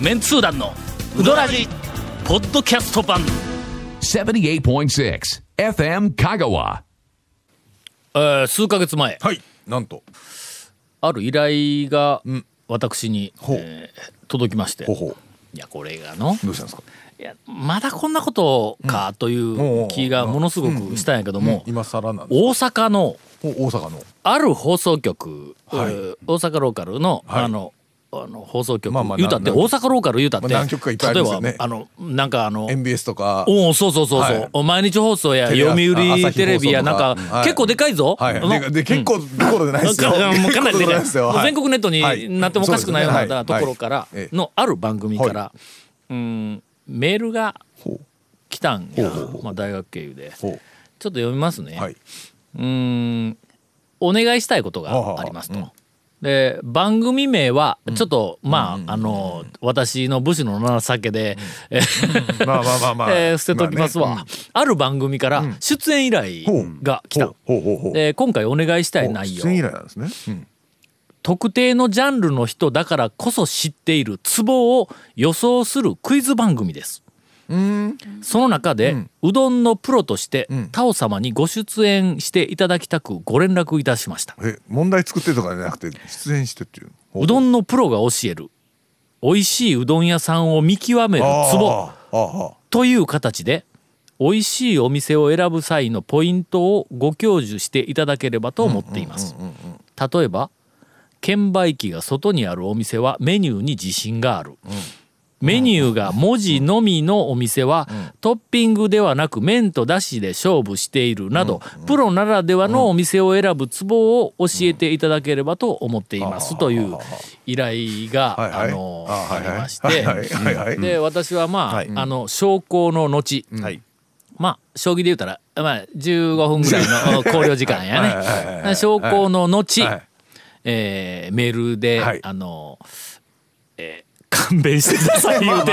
メンツー団のウドラジポッドキャスト版。78.6 FM Kagawa. えー数ヶ月前。はい。なんと。ある依頼がん。私に、ほう。えー届きまして。ほうほう。いやこれがの。どうしたんですか？いやまだこんなことかという気がものすごくしたんやけども、今更なんです。大阪のお大阪の。ある放送局、はい。えー大阪ローカルの、はい。あのあの放送局、まあまあ言うたってな大阪ローカル言うたって、まあ何局かいっ例えばあのなんかあの MBS とか。おおそうそうそうそう、は毎日放送や読売テレビやなんか、はい。結構でかいぞ、はい。でで結構どころじゃないですよ。うかなりで全国ネットになってもおかしくないようはい。なところからのある番組から、うんメールがほ来たんや。まあ、大学経由で。ちょっほと読みますね、うんお願いしたいことがありますと。うんで番組名はちょっと、まあ、あの私の武士の情けで、えーまあまあまあまあ。えー捨てときますわ、まあねある番組から出演依頼が来た、で今回お願いしたい内容。出演依頼なんですね。うん。特定のジャンルの人だからこそ知っているツボを予想するクイズ番組ですその中で、うどんのプロとして、タオ様にご出演していただきたくご連絡いたしました。え問題作ってとかじゃなくて出演してっていうほうどんのプロが教える美味しいうどん屋さんを見極めるツボ。という形で美味しいお店を選ぶ際のポイントをご教授していただければと思っています。例えば券売機が外にあるお店はメニューに自信がある、メニューが文字のみのお店はトッピングではなく麺とだしで勝負しているなどプロならではのお店を選ぶツボを教えていただければと思っていますという依頼があのありまして。で私はまあはい。あのの後。はい。まあ将棋で言うたらまあ15分ぐらいの 考慮時間やね。昇降の後メールではい。あのえー勘弁してください 言うて。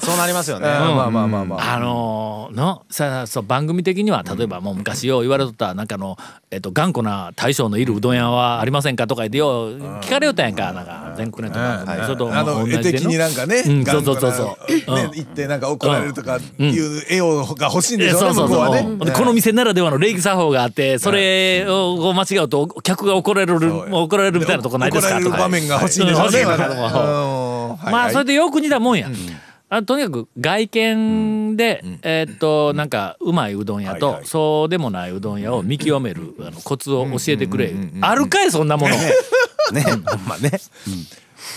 そうなりますよね。ああまあまあまあまあ。あのーのさそう番組的には例えばもう昔よう言われとったなんかあの、えっと頑固な大将のいるうどん屋はありませんかとか言ってよう聞かれよったやんかなんか全国ネット番組でそれとあの絵的になんかね、うん頑固なそうそうそうそう。ねうん。行ってなんか怒られるとかいう絵をが欲しいんでしょうね。そうそうそう向こうはねこの店ならではの礼儀作法があってそれを間違うと客が怒られるそう怒られるみたいなとこないですか？とか怒られる場面が欲しいんでしょうねはいまあそれはいでよく似たもんや。あとにかく外見で、えーっとなんかうまいうどん屋と、そうでもないうどん屋を見極めるあのコツを教えてくれ、あるかいそんなもの、ね、ほんまね。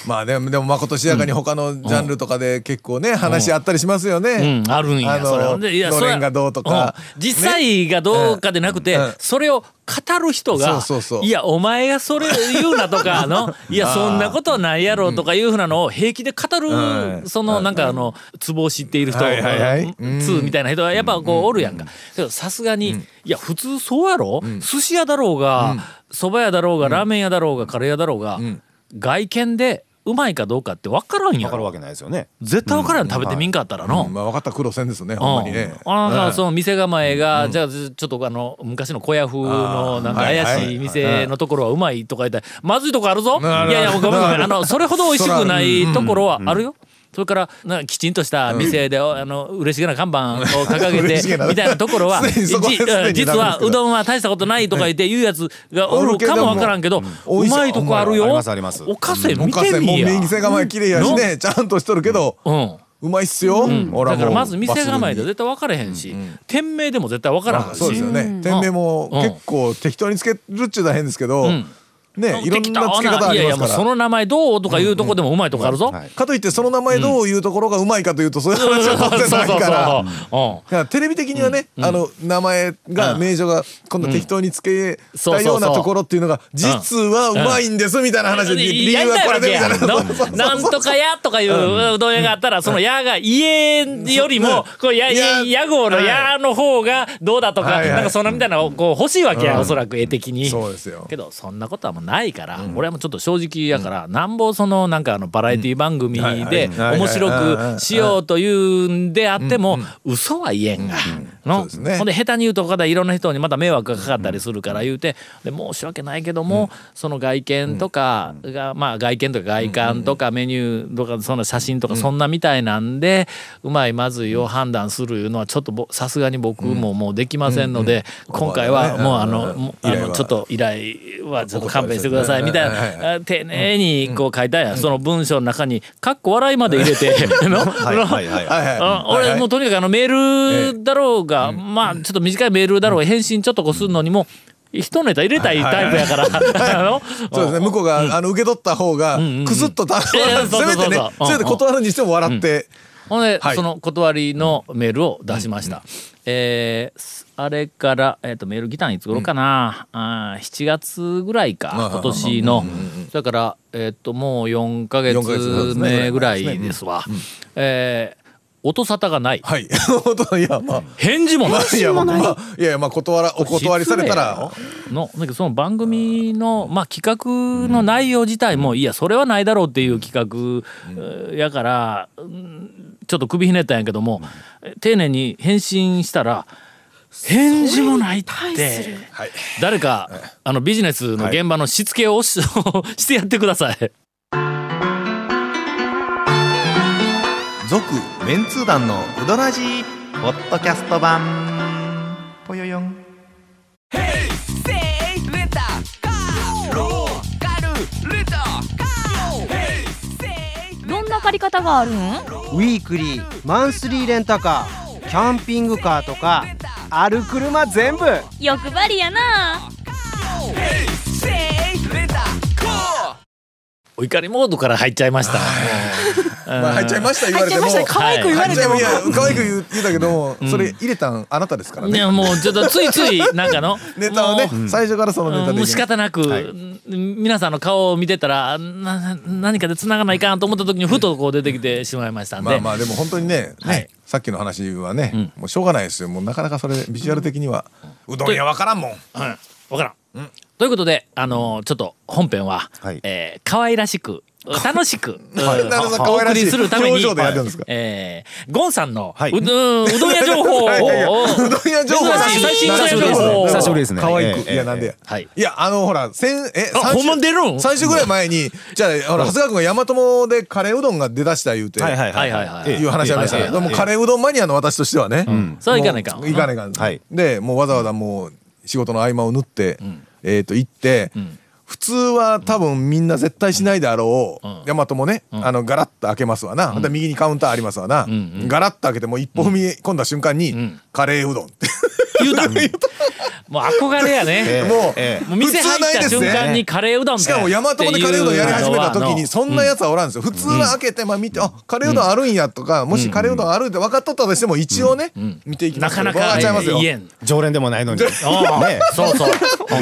まあでもでもまことしやかに他のジャンルとかで結構ね話あったりしますよね。うん、あるんやあののれんがどうとか。うん。実際がどうかでなくて、それを語る人がそうそうそう。いやお前がそれ言うなとか のいやそんなことないやろとかいうふうなのを平気で語る、うんそのなんかあのツボを知っている人、はいはいはい。うん通みたいな人はやっぱこうおるやんか。さすがに、いや普通そうやろ、寿司屋だろうが蕎麦屋だろうがラーメン屋だろうがカレー屋だろうが、外見でうまいかどうかって分からんやろわかるわけないですよね。絶対分からん、食べてみんかったらの。うん。まあ分かった苦労せんですねほんまにね。うん。あのうん。その店構えが、じゃあちょっとあの昔の小屋風のなんか怪しい店のところはうまいとか言ったらまずいとこあるぞ。いやいやごめんごめん。あのそれほど美味しくないところはあるよ。それからなんかきちんとした店で、あの嬉しげな看板を掲げて みたいなところは 実はうどんは大したことないとか言って言うやつがおるかもわからんけど、おるけどもうまいとこあるよ。おかせお見てみや。店構え綺麗やしねちゃんとしとるけどうん。うまいっすよ。うだからまず店構えで絶対分かれへんし、店名でも絶対分からんし、そうですよね。店名もうん結構適当につけるっちゅうのは変ですけどんねいろんなつけ方あいやいやりますから。もうその名前どうとかいうとこでもうまいとこあるぞ。はいかといってその名前どういうところがうまいかというとそういう話は当然ないから。テレビ的にはね、あの名前が名称が今度適当につけたようなところっていうのが実はうまいんですみたいな話で理由はこれでみたいな。なんとか屋とかいううどん屋があったらその屋が家よりもこうやいや屋号の屋の方がどうだとかなんかそんなみたいなこう欲しいわけやおそらく絵的に。そうですよ。けどそんなことはもうないから、俺はもうちょっと正直やから、なんぼそのなんかあのバラエティ番組ではい面白くしようというんであっても、嘘は言えんが、の。ね。ほんで下手に言うと他でいろんな人にまた迷惑がかかったりするから言うてで申し訳ないけども、その外見とかが、まあ外見とか外観とかメニューとかその写真とかそんなみたいなんで、うまいまずいを判断するいうのはちょっとぼさすがに僕ももうできませんので、今回はもうあの、あのちょっと依頼はちょっと勘弁してくださいみたいな。あ丁寧にこう書いたん。や、その文章の中に「かっこ笑い」まで入れて の？はいはいはい。はいはい。あ俺もうとにかくあのメールだろうが、まあちょっと短いメールだろうが返信ちょっとこうするのにも一ネタ入れたいタイプやから、そうですね。向こうがあの受け取った方がくすっとたせめてねうんせめて断るにしても笑って。ほんで、はい。その断りのメールを出しました。えーすあれから、えー、とメール来たんいつ頃かな、あー7月ぐらいかあ今年の。だから、えー、ともう4ヶ四ヶ月月目ぐらいですわ。えー音沙汰がない。はい。いやまあ。返事もない。いやまあまあい。やいやまあ断らお断りされたら。のだけどその番組の、まあ、企画の内容自体も、いやそれはないだろうっていう企画、えーやから、うんちょっと首ひねったんやけども、丁寧に返信したら返事もないって。はい。誰かあのビジネスの現場のしつけをし,、してやってください。続メンツー団のウドラジーポッドキャスト版。ぽよよん。どんな借り方があるん？ウィークリーマンスリーレンタカーキャンピングカーとかある車全部。欲張りやな。お怒りモードから入っちゃいました。まあ入っちゃいました言われても。入っちゃいました。可愛く言われても。入っちゃいいや可愛く言う言うたけどもそれ入れたんあなたですからね。ね、もうちょっとついつい なんかの。ネタをね最初からそのネタでうん。もう仕方なく、ん皆さんの顔を見てたらなな何かで繋がらないかんと思った時にふとこう出てきてしまいましたんで、まあまあでも本当にねはい。ねさっきの話はねもうしょうがないですよ。もうなかなかそれビジュアル的にはうどん屋わからんもん。うん、分からん、ということであのちょっと本編は、はい。えー可愛らしく楽しく、お送りするために。表情でやるんですか？えーゴンさんの、はい。うどんうどん屋情報を。うどん屋情報。最新久しぶりですね。可愛くええいやなんでや。はい。いやあのほら先えあ三週ほんまに出るん？3週ぐらい前にじゃあほら長谷川君が大和友でカレーうどんが出だした言うてはいはいはいはい。はいいう話ありましたけどもカレーうどんマニアの私としてはね。それはいかないか。いかないかん。はい。でもうわざわざもう仕事の合間を縫ってえっと行って普通は多分みんな絶対しないであろう大和もねあのガラッと開けますわな。で右にカウンターありますわな。ガラッと開けてもう一歩踏み込んだ瞬間にカレーうどんって言うたん？もう憧れやね、もうえもう店入った瞬間にカレーうどんしかも大和でカレーうどんやり始めた時にそんなやつつはおらんですよ。普通は開けてまあ見てあカレーうどんあるんやとかもしカレーうどんあるって分かっとったとしても一応ね見ていきますなかなかちゃい常連でもないのに。ねああそうそう。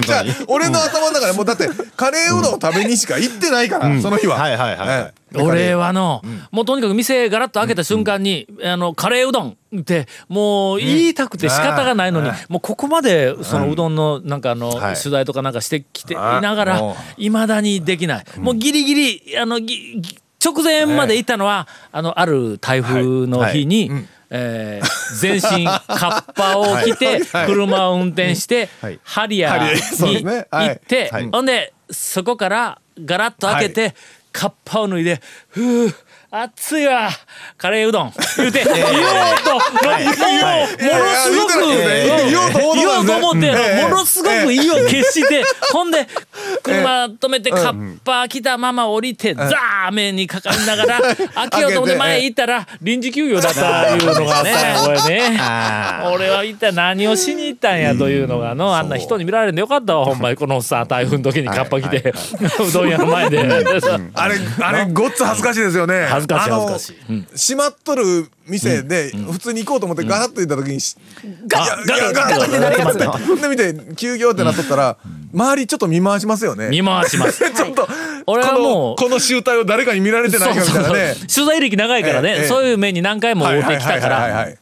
じゃ俺の頭の中でもうだってカレーうどんを食べにしか行ってないからその日は。はいはいはい俺はの、もうとにかく店ガラッと開けた瞬間に、あのカレーうどんってもう言いたくて仕方がないのに、もうここまでそのうどんのなんかあの、はい。取材とかなんかしてきていあながらもいまだにできない、もうギリギリあのぎぎ直前まで行ったのは、あのある台風の日に、えー全身カッパを着て車を運転してはい。ハリアに行ってはい。ほんでそこからガラッと開けて、カッパを脱いで「ふう熱いわカレーうどん」言うて 言おうと、もうものすごく、いやいや言おうと思って、ええものすごく意を決して、ほんで車止めてカッパ来たまま降りて、ザーメンにかかりながら開けようと思って前行ったら臨時休業だったいうのがねこれね。あ俺は一体何をしに行ったんやというのがのあんな人に見られんでよかったわほんまに。このさ台風の時にカッパ着てうどん屋の前で。あれあれごっつ恥ずかしいですよね。恥ずかしい恥ずかしい。うん。閉まっとる店で普通に行こうと思ってガラッと行った時にしガいやいやガラッてなるやつほんで見て休業ってなっとったら周りちょっと見回しますよね。見回します。ちょっと俺はもうこのこの集体を誰かに見られてないかみたいなね。取材歴長いからね、そういう目に何回も会うてきたから。い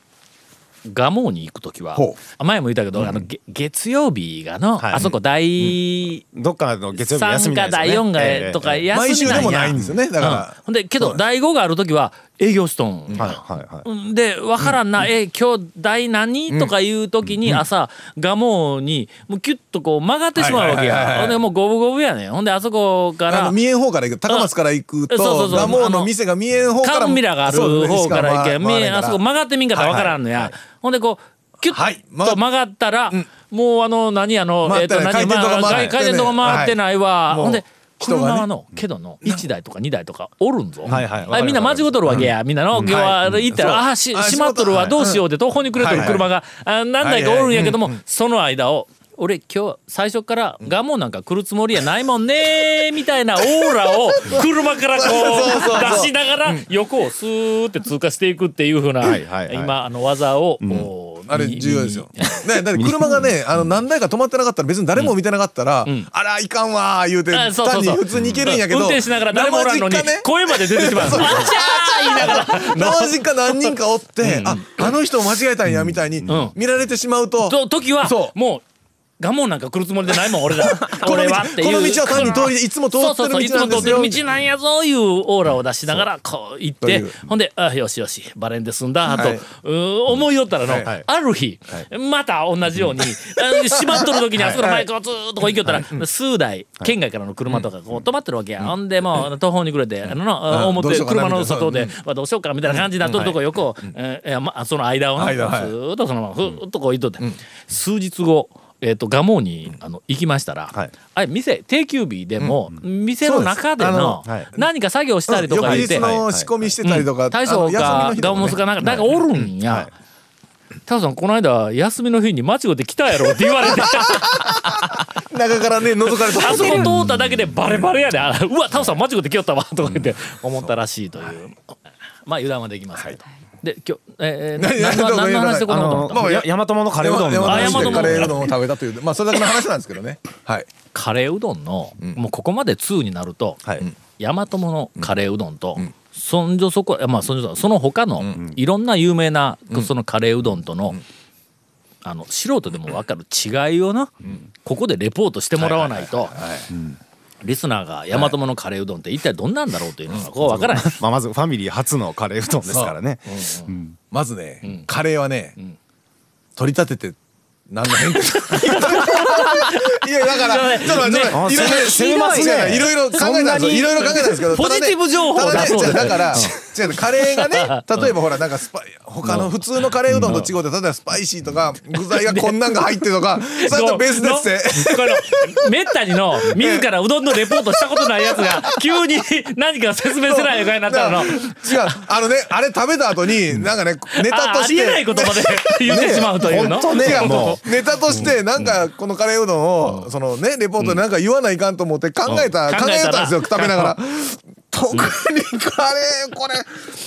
蒲生に行く時はほ前も言ったけど、あのげ月曜日がの、はい。あそこ第どっかの月曜日休3かみないです第4よねがとかええ休みなんや。毎週でもないんですよねだから。うん。ほんでけど第5がある時は営業しとん、はいはいはい。うん。で分からんな、え今日第何？とかいう時に朝蒲生にもうキュッとこう曲がってしまうわけはいはいはいはい。やほんでもう五分五分やねん。ほんであそこから。あの見えん方から行く高松から行くとそうそうそう。蒲生の店が見えん方からカンミラがあるそう方から行け見えあそこ曲がってみんかったら分からんのや、はいはいほんでこうキュはいッと曲がったら、もうあの何あの、回っとかまあ回ってない回転とか回ってないわ、はい。ほんで車はのけどの1台とか2台とかおるんぞ、はいはいみんな間違うとるわけや、みんなの今日は行ったら、あしあ閉まっとるわどうしようって途方に暮れとる車が、あ何台かおるんやけども、その間を俺今日最初からガモなんか来るつもりやないもんねみたいなオーラを 車からこう出しながら横をスーって通過していくっていうふうな今あの技をあれ見重要ですよ。ね、だって車がね、あの何台か止まってなかったら別に誰も見てなかったら、あらいかんわー言うて単に普通に行けるんやけど、運転しながら誰もおらんのに声まで出てしまう。あちゃー言いながら。生実家何人かおって、ああの人を間違えたんやみたいにん。見られてしまうと、と時はもうガモンなんか来るつもりでないもん俺ら。この道俺はっていう。この道は単に通りでいつも通ってる道なんですよ。る道なんやぞいうオーラを出しながらこう行ってほんであよしよしバレンで済んだと、はい思いよったらの、はい。はい。ある日、また同じように あ閉まっとる時にあそこの前こうずーっとこう行きよったら、数台県外からの車とかこう止まってるわけや、ほんでもう途方に暮れてあののうん。どう表しようかな車の外でどうしようかみたいな感じになっとるとこ横、その間をなずっとそのままふーっとこう行っとって、数日後えー、と蒲生にあの行きましたら、はい。あれ店定休日でも、店の中での何か作業したりとか言って、翌日の仕込みしてたりとか、大将かガモスかなんか、なんかおるんや。はい。タオさんこの間休みの日に間違って来たやろって言われて。中からね覗かれた。あそこ通っただけでバレバレやで。あうわタオさん間違って来よったわ。とか言って思ったらしいという。まあ油断はできませんと。で今日えー、何何の何の話でこあんなこと思ったのや大和物のカレーうどんの山山あ山のカレーうどんを食べたというまあそれだけの話なんですけどね。はい。カレーうどんの、もうここまで2になると、はい。大和物のカレーうどんと、そんじょそこまあそんじょその他のいろんな有名なそのカレーうどんとの、あの素人でも分かる違いをな、ここでレポートしてもらわないと、リスナーが大和物のカレーうどんって一体どんなんだろうというのがこう分からない。まあまずファミリー初のカレーうどんですからね。まずね、カレーはね、取り立てて何の変化 いやだからちょっと待って。ちょっと待って。いろいろ攻めますねいろいろ考えたんですよ。いろいろ考えたんですけどポジティブ情報ただそうだから違うカレーがね 例えばほらなんかスパイ他の普通のカレーうどんと違うて例えばスパイシーとか具材がこんなんが入ってるとかそれとベースですってのこのめったにの自らうどんのレポートしたことないやつが 急に何か説明せないかになったらの違う。あのねあれ食べた後になんかねネタあありえとしてない言葉で言ってしまうというの？ね。違うもネタとしてなんかこのカレーうどんをそのねレポートでなんか言わないかんと思って考えたうん。考えたんですよ食べながら特にカレーこれ。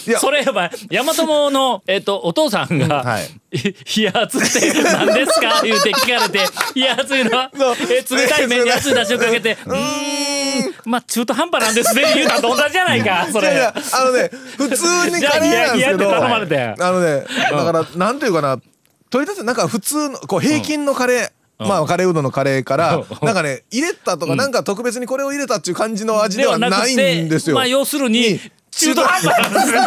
いや。それやばい。大和もの、えっとお父さんがはい「冷圧って何ですか? 」言うて聞かれて「冷圧いうのはえ冷たい麺に熱い出汁をかけて「うーん。まあ中途半端なんですね」言うたと同じじゃないかそれ。いやいや。あのね普通にカレーなんですけど。あいやいやって頼まれて。あのねだからなんていうかな。取り立てなんか普通のこう平均のカレーまあカレーうどんのカレーからなんかね入れたとかなんか特別にこれを入れたっていう感じの味ではないんですよ。まあ要するに中途半端。違う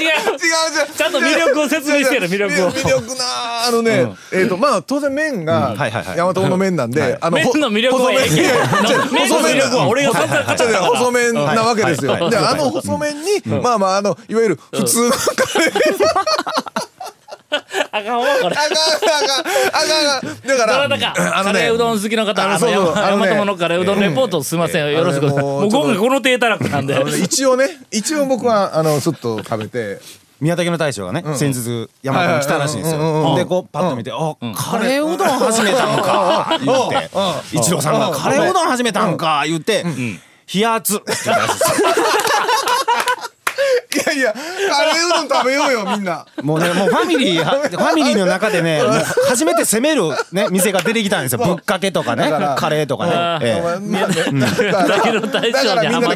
違う。違う違う。ちゃんと魅力を説明してやる魅力を。魅力なあのね、えっ、とまあ当然麺が大和の麺なんで、あの麺の魅力はええけど麺の魅力は俺が細麺なわけですよ。はいであの細麺に、まあまああのいわゆる普通のカレー、あかんわこれ。あかんあかんあかん。あかんだからどなたかあのねカレーうどん好きの方、あのあのそうそう山あのね山本のカレーうどんレポートすみません、よ。ろしく。あのねもうもう今回この低たらくなんで。あ。のね一応ね一応僕はあのすっと食べて。宮崎の大将がね先日山形に来たらしいんですはいはいうんうんうんよでこうパッと見て「あカレーうどん始めたんか」言って。一郎さん。が「カレーうどん。始めたん。か」言って「冷圧」って言ったらしいですやいやカレーうどん食べようよみんな。もうねもうファミリーはファミリーの中でね もう初めて攻めるね店が出てきたんですよ。ぶっかけとかねだからカレーとかね。だからみんなで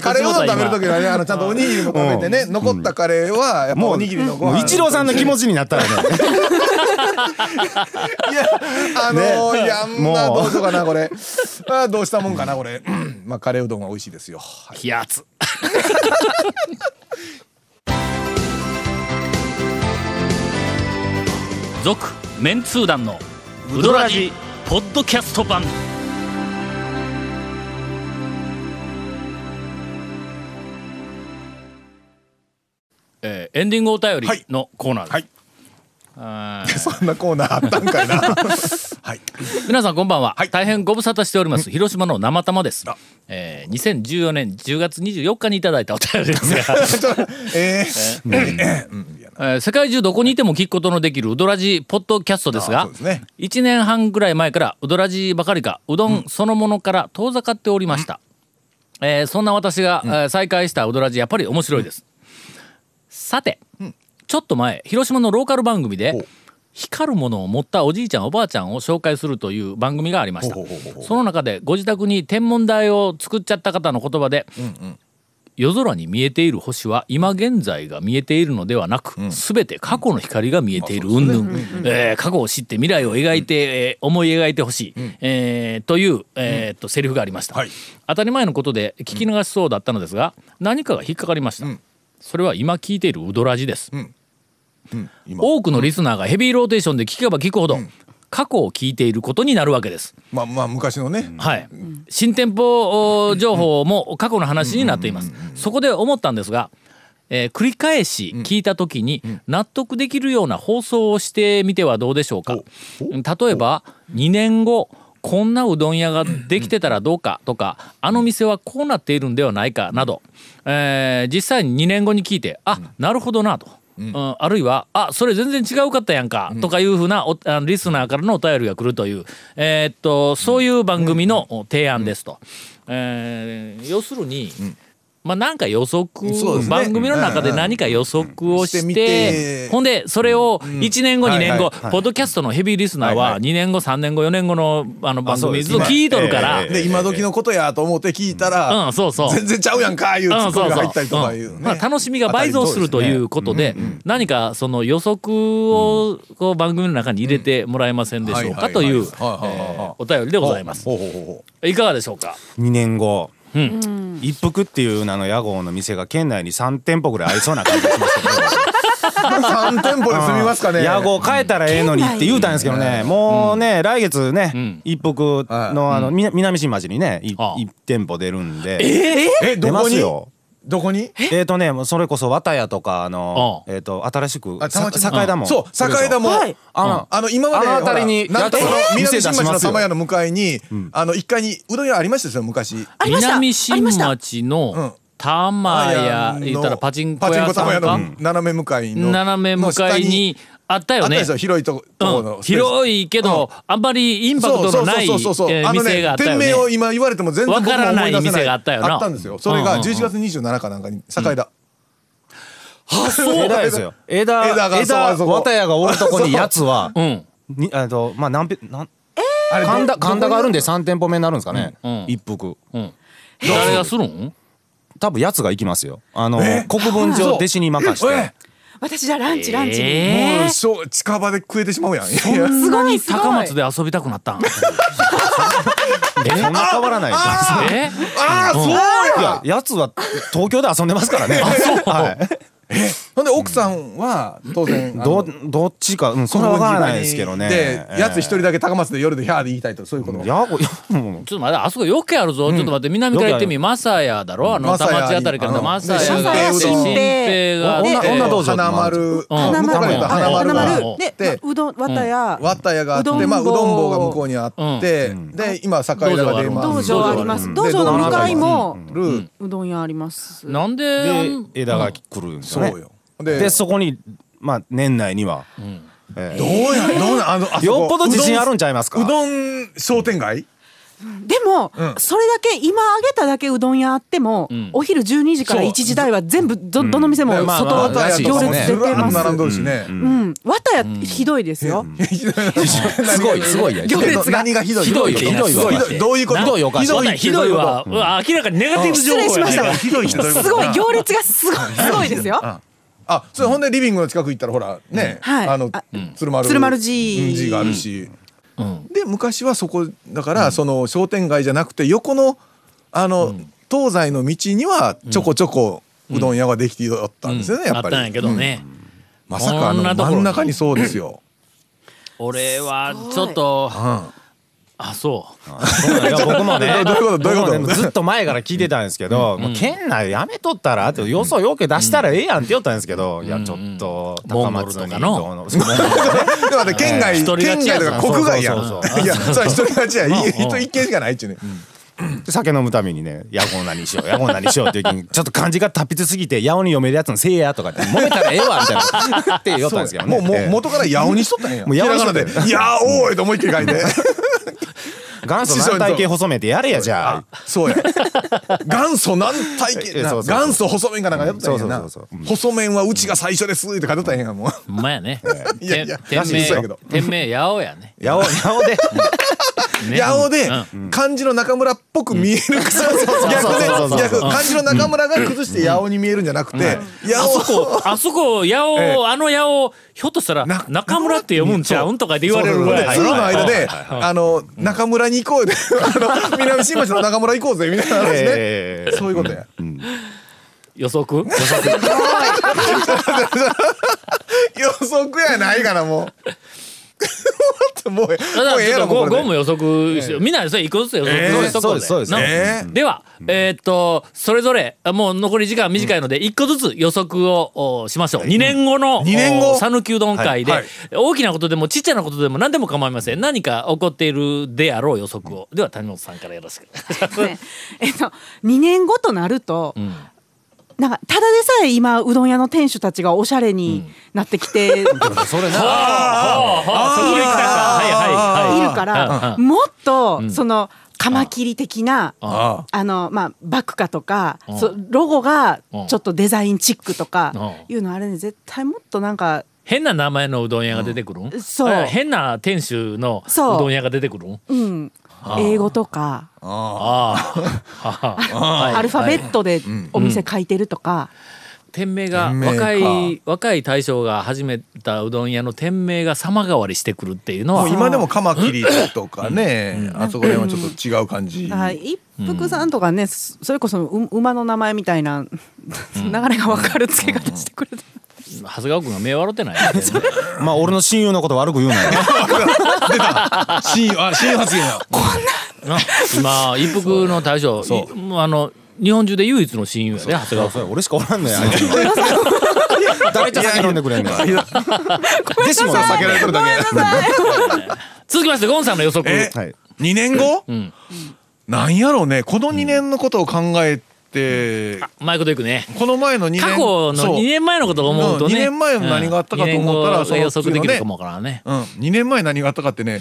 カレーうどん食べる時はねあのちゃんとおにぎりも食べてね残ったカレーはやっぱもうおにぎりの一郎さんの気持ちになったらね。いやあのーいやもうまあどうしようかなこれ。あーどうしたもんかなこれ。うん。まあカレーうどんは美味しいですよ。はい。気圧続メンツー団のウドラジポッドキャスト版。えーエンディングお便りのコーナーです、はい。あー。そんなコーナーあったんかいな？はい。皆さんこんばんは、はい。大変ご無沙汰しております。広島の生玉です。あ、えー、2014年10月24日にいただいたお便りですが。ちょっとえー。うんうん。いやえー世界中どこにいても聞くことのできるウドラジポッドキャストですがですね。1年半ぐらい前からウドラジばかりかうどんそのものから遠ざかっておりました、えーそんな私が、えー再開したウドラジやっぱり面白いです、さて、ちょっと前広島のローカル番組で光るものを持ったおじいちゃんおばあちゃんを紹介するという番組がありました。その中でご自宅に天文台を作っちゃった方の言葉で、夜空に見えている星は今現在が見えているのではなく、全て過去の光が見えている。云々、えー過去を知って未来を描いて、えー思い描いてほしい、えーという、えーっとセリフがありました、はい。当たり前のことで聞き流しそうだったのですが何かが引っかかりました、それは今聞いているウドラジです、今。多くのリスナーがヘビーローテーションで聞けば聞くほど、過去を聞いていることになるわけです。まあまあ昔のね。はい、新店舗お情報も過去の話になっています。そこで思ったんですが、えー繰り返し聞いた時に納得できるような放送をしてみてはどうでしょうか。例えば2年後こんなうどん屋ができてたらどうかとかあの店はこうなっているんではないかなど、えー実際に2年後に聞いてあなるほどなと。うん。あるいは「あそれ全然違うかったやんか」とかいうふうなおあのリスナーからのお便りが来るという、えーっとそういう番組のお提案ですと。えー要するに、まあなんか予測、ね。番組の中で何か予測をして,、してみて。ほんでそれを1年後、2年後、はいポッドキャストのヘビーリスナーははいはい。2年後3年後4年後のあの番組ずっと聞いとるから、ええ。で今時のことやと思って聞いたら、うんそうそう。全然ちゃうやんかいうツうんッコミが入ったりとかうんいうね、まあ、楽しみが倍増するということで何かその予測をこう番組の中に入れてもらえませんでしょうかというお便りでございます。いかがでしょうか？2年後うん。一服っていう名の屋号の店が県内に3店舗ぐらいありそうな感じがしますけど。三店舗で済みますかね。屋号変えたらええのにって言うたんですけどね。もうね来月ねん。一服のあのみな南新町にねいああ。一店舗出るんで。えど出まこに？すよどこに？え？ーとねもうそれこそ綿屋とかあのあえーと新しく栄田もそう栄田も、はい。あのあの今まであの辺りにほらなんとその南新町の玉屋の向かいに、あの一階にうどん屋ありましたよ昔。南新町のうん。玉屋の言ったらパチンコパチン屋さんか。コ玉屋の斜め向かいの斜め向かいにあったよね。あったでしょ広いとこのうん、広いけど、あんまりインパクトのないえそうそうそうそう。ーあの店があったよね。名を今言われても全然わからない店があったよな。あったんですよ。それがうんうんうん。11月27かなんかに栄田、あそう。枝ですよ。枝枝が枝綿屋がおるとこにやつは う。ん。にあとまあ何ぺなんあれ神田ど神田があるんで3店舗目になるんですかね。うん一服。うん。誰がするん？多分やつが行きますよ。あのえ国分寺を弟子に任しえて私じゃあランチランチもうそう近場で食えてしまうやん。いや。そんなに高松で遊びたくなったん。そんな変わらないですえ？ああそういやややつは東京で遊んでますからね。はいほんで奥さんは当然どどっちかうんそれは分からないですけどね。でやつ一人だけ高松で夜でヒャーで言いたいとそういうことやごいやもう。ちょっと待ってあそこよくあるぞ、ちょっと待って南から行ってみマサヤだろ？あの田町あたりからマサヤ。新平新平が。女女道場花丸。うん。花丸。うん。がで、うどん綿屋、わった屋があってうどん坊まあうどん坊が向こうにあってで今栄田が出ます。道場。あります。うん道場の向かいも。るうどん屋あります。なんで枝が来るんですよ。ねそうよ。ででそこにまあ年内には。えどうやどうやあのよっぽど自信あるんちゃいますか？うどん商店街？でも、それだけ今あげただけうどん屋あっても、ん。お昼12時からそう1時台は全部どどの店もねまあ外まあらしい行列ですね出てます。並んどるしね。うん、綿やひどいですよ。すごいすごい。や行列が。何がひどい？ひどい。よひどいひどいどい。どういうこと？ひどいおかしい。ひどいひどいわ、うわ明らかにネガティブ情報や失礼しました。ねひどいってどういすごい。行列がすごいすごいですよ。あそれほんでリビングの近く行ったらほらね、はい。あのあ鶴丸鶴丸寺。うん。寺があるし、うんで昔はそこだから、その商店街じゃなくて横のあの、東西の道にはちょこちょこうどん屋ができておったんですよね、やっぱり。あったんやけどね、まさかあの真ん中にそうですよ。俺はちょっとあそう。そう僕もね。どういうこと？どういうこと？ねずっと前から聞いてたんですけど、もう県内やめとったらってよそよけ出したらええやんって言ったんですけど、いやちょっと高松の？と 県外 県外とか国外やん。いやそれは一人勝ちや。一軒しかないっちゅうね。で酒飲むためにね「やこんなにしようやこんなにしよう」っていう時にちょっと漢字が達筆すぎて「やおに読めるやつのせいや」とかって「揉めたらええわ」みたいな。って言ったんですけどね。もう。もうええ元から八尾にしとったんや。もうにしとったひらがなで「やおーい」と思いっきり書いて。元祖軟体系細めてやれやじゃあ。そうや。元祖軟体系元祖細麺かなんかやったんやな。細麺はうちが最初ですって書いてたんやもう。ほんまやね。いやいや店名八尾やね。やおやおで。ね八尾でうん。漢字の中村っぽく見える。逆で逆。漢字の中村が崩して八尾に見えるんじゃなくて八あそ尾こあそこ八尾、ええ。あの八尾ひょっとしたらな中村って読むんちゃうんとかって言われるぐらい。通の間であの中村に行こうで あの南新町の中村行こうぜみたいな話ね。ええ。そういうことや。予測。予測やないからもう もうもうええやろもうこれでゴム予測しよう。みんなそれ一個ずつ予測ええ。しとこそうですそうです。な。ええ。では、えーっとそれぞれあもう残り時間短いので一個ずつ予測をおしましょう。2年後の二年後？讃岐うどん会で、はい大きなことでもちっちゃなことでも何でも構いません。何か起こっているであろう予測を。では谷本さんからよろしく。ね。えっと2年後となると、んなんかただでさえ今うどん屋の店主たちがおしゃれになってきて、いるから、もっと、そのカマキリ的なああのまあバッグかとか、そロゴがうん。ちょっとデザインチックとかういうのあれね絶対もっとなんか変な名前のうどん屋が出てくるん、そう。あ変な店主のうどん屋が出てくるん？うん英語とか アルファベットでお店書いてるとか、店名が店名か。若い若い大将が始めたうどん屋の店名が様変わりしてくるっていうのは。もう今でもカマキリとかねあそこら辺はちょっと違う感じ。だから一服さんとかね、そそれこそう馬の名前みたいな、流れが分かる付け方してくれて、長谷川君が目笑ってない、ね、まあ俺の親友のこと悪く言うなよ。親友あ親友発言やな今一服の大将いもうあの日本中で唯一の親友やで長谷川俺しかおらんのや。誰と酒飲んでくれんねん弟子も避けられてるだけ続きましてゴンさんの予測。えはい。2年後？ん。なんやろうね。この2年のことを考えてマイクでいくね。この前の2年過去のそう。2年前のことを思うとね、うん二年前の何があったかと思ったらうん二年後が予測できるかもわからんね。うん、2年前何があったかってね、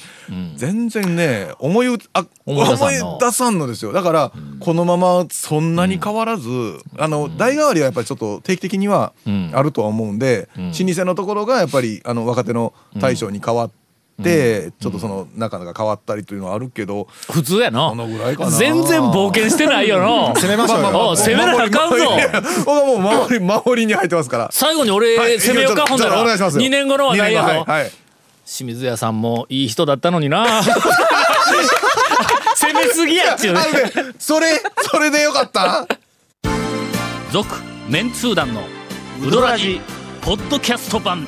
全然ね思いあ思い出さんの。ですよ。だから、このままそんなに変わらず、あの代替わりはやっぱりちょっと定期的にはん。あるとは思うんで、老舗のところがやっぱりあの若手の大将に変わって、ちょっとその仲が変わったりというのはあるけど、普通やな。このぐらいかな。全然冒険してないよな。攻めましょうよ。おう攻めなあかんぞ。もう守り守りに入ってますから。最後に俺、はい。攻めようかほんなら。お願いしますよ。2年後の話題やぞ、はいはい。清水屋さんもいい人だったのにな。攻めすぎやっちゅうねそれそれでよかった？続メンツー団のウドラジポッドキャスト版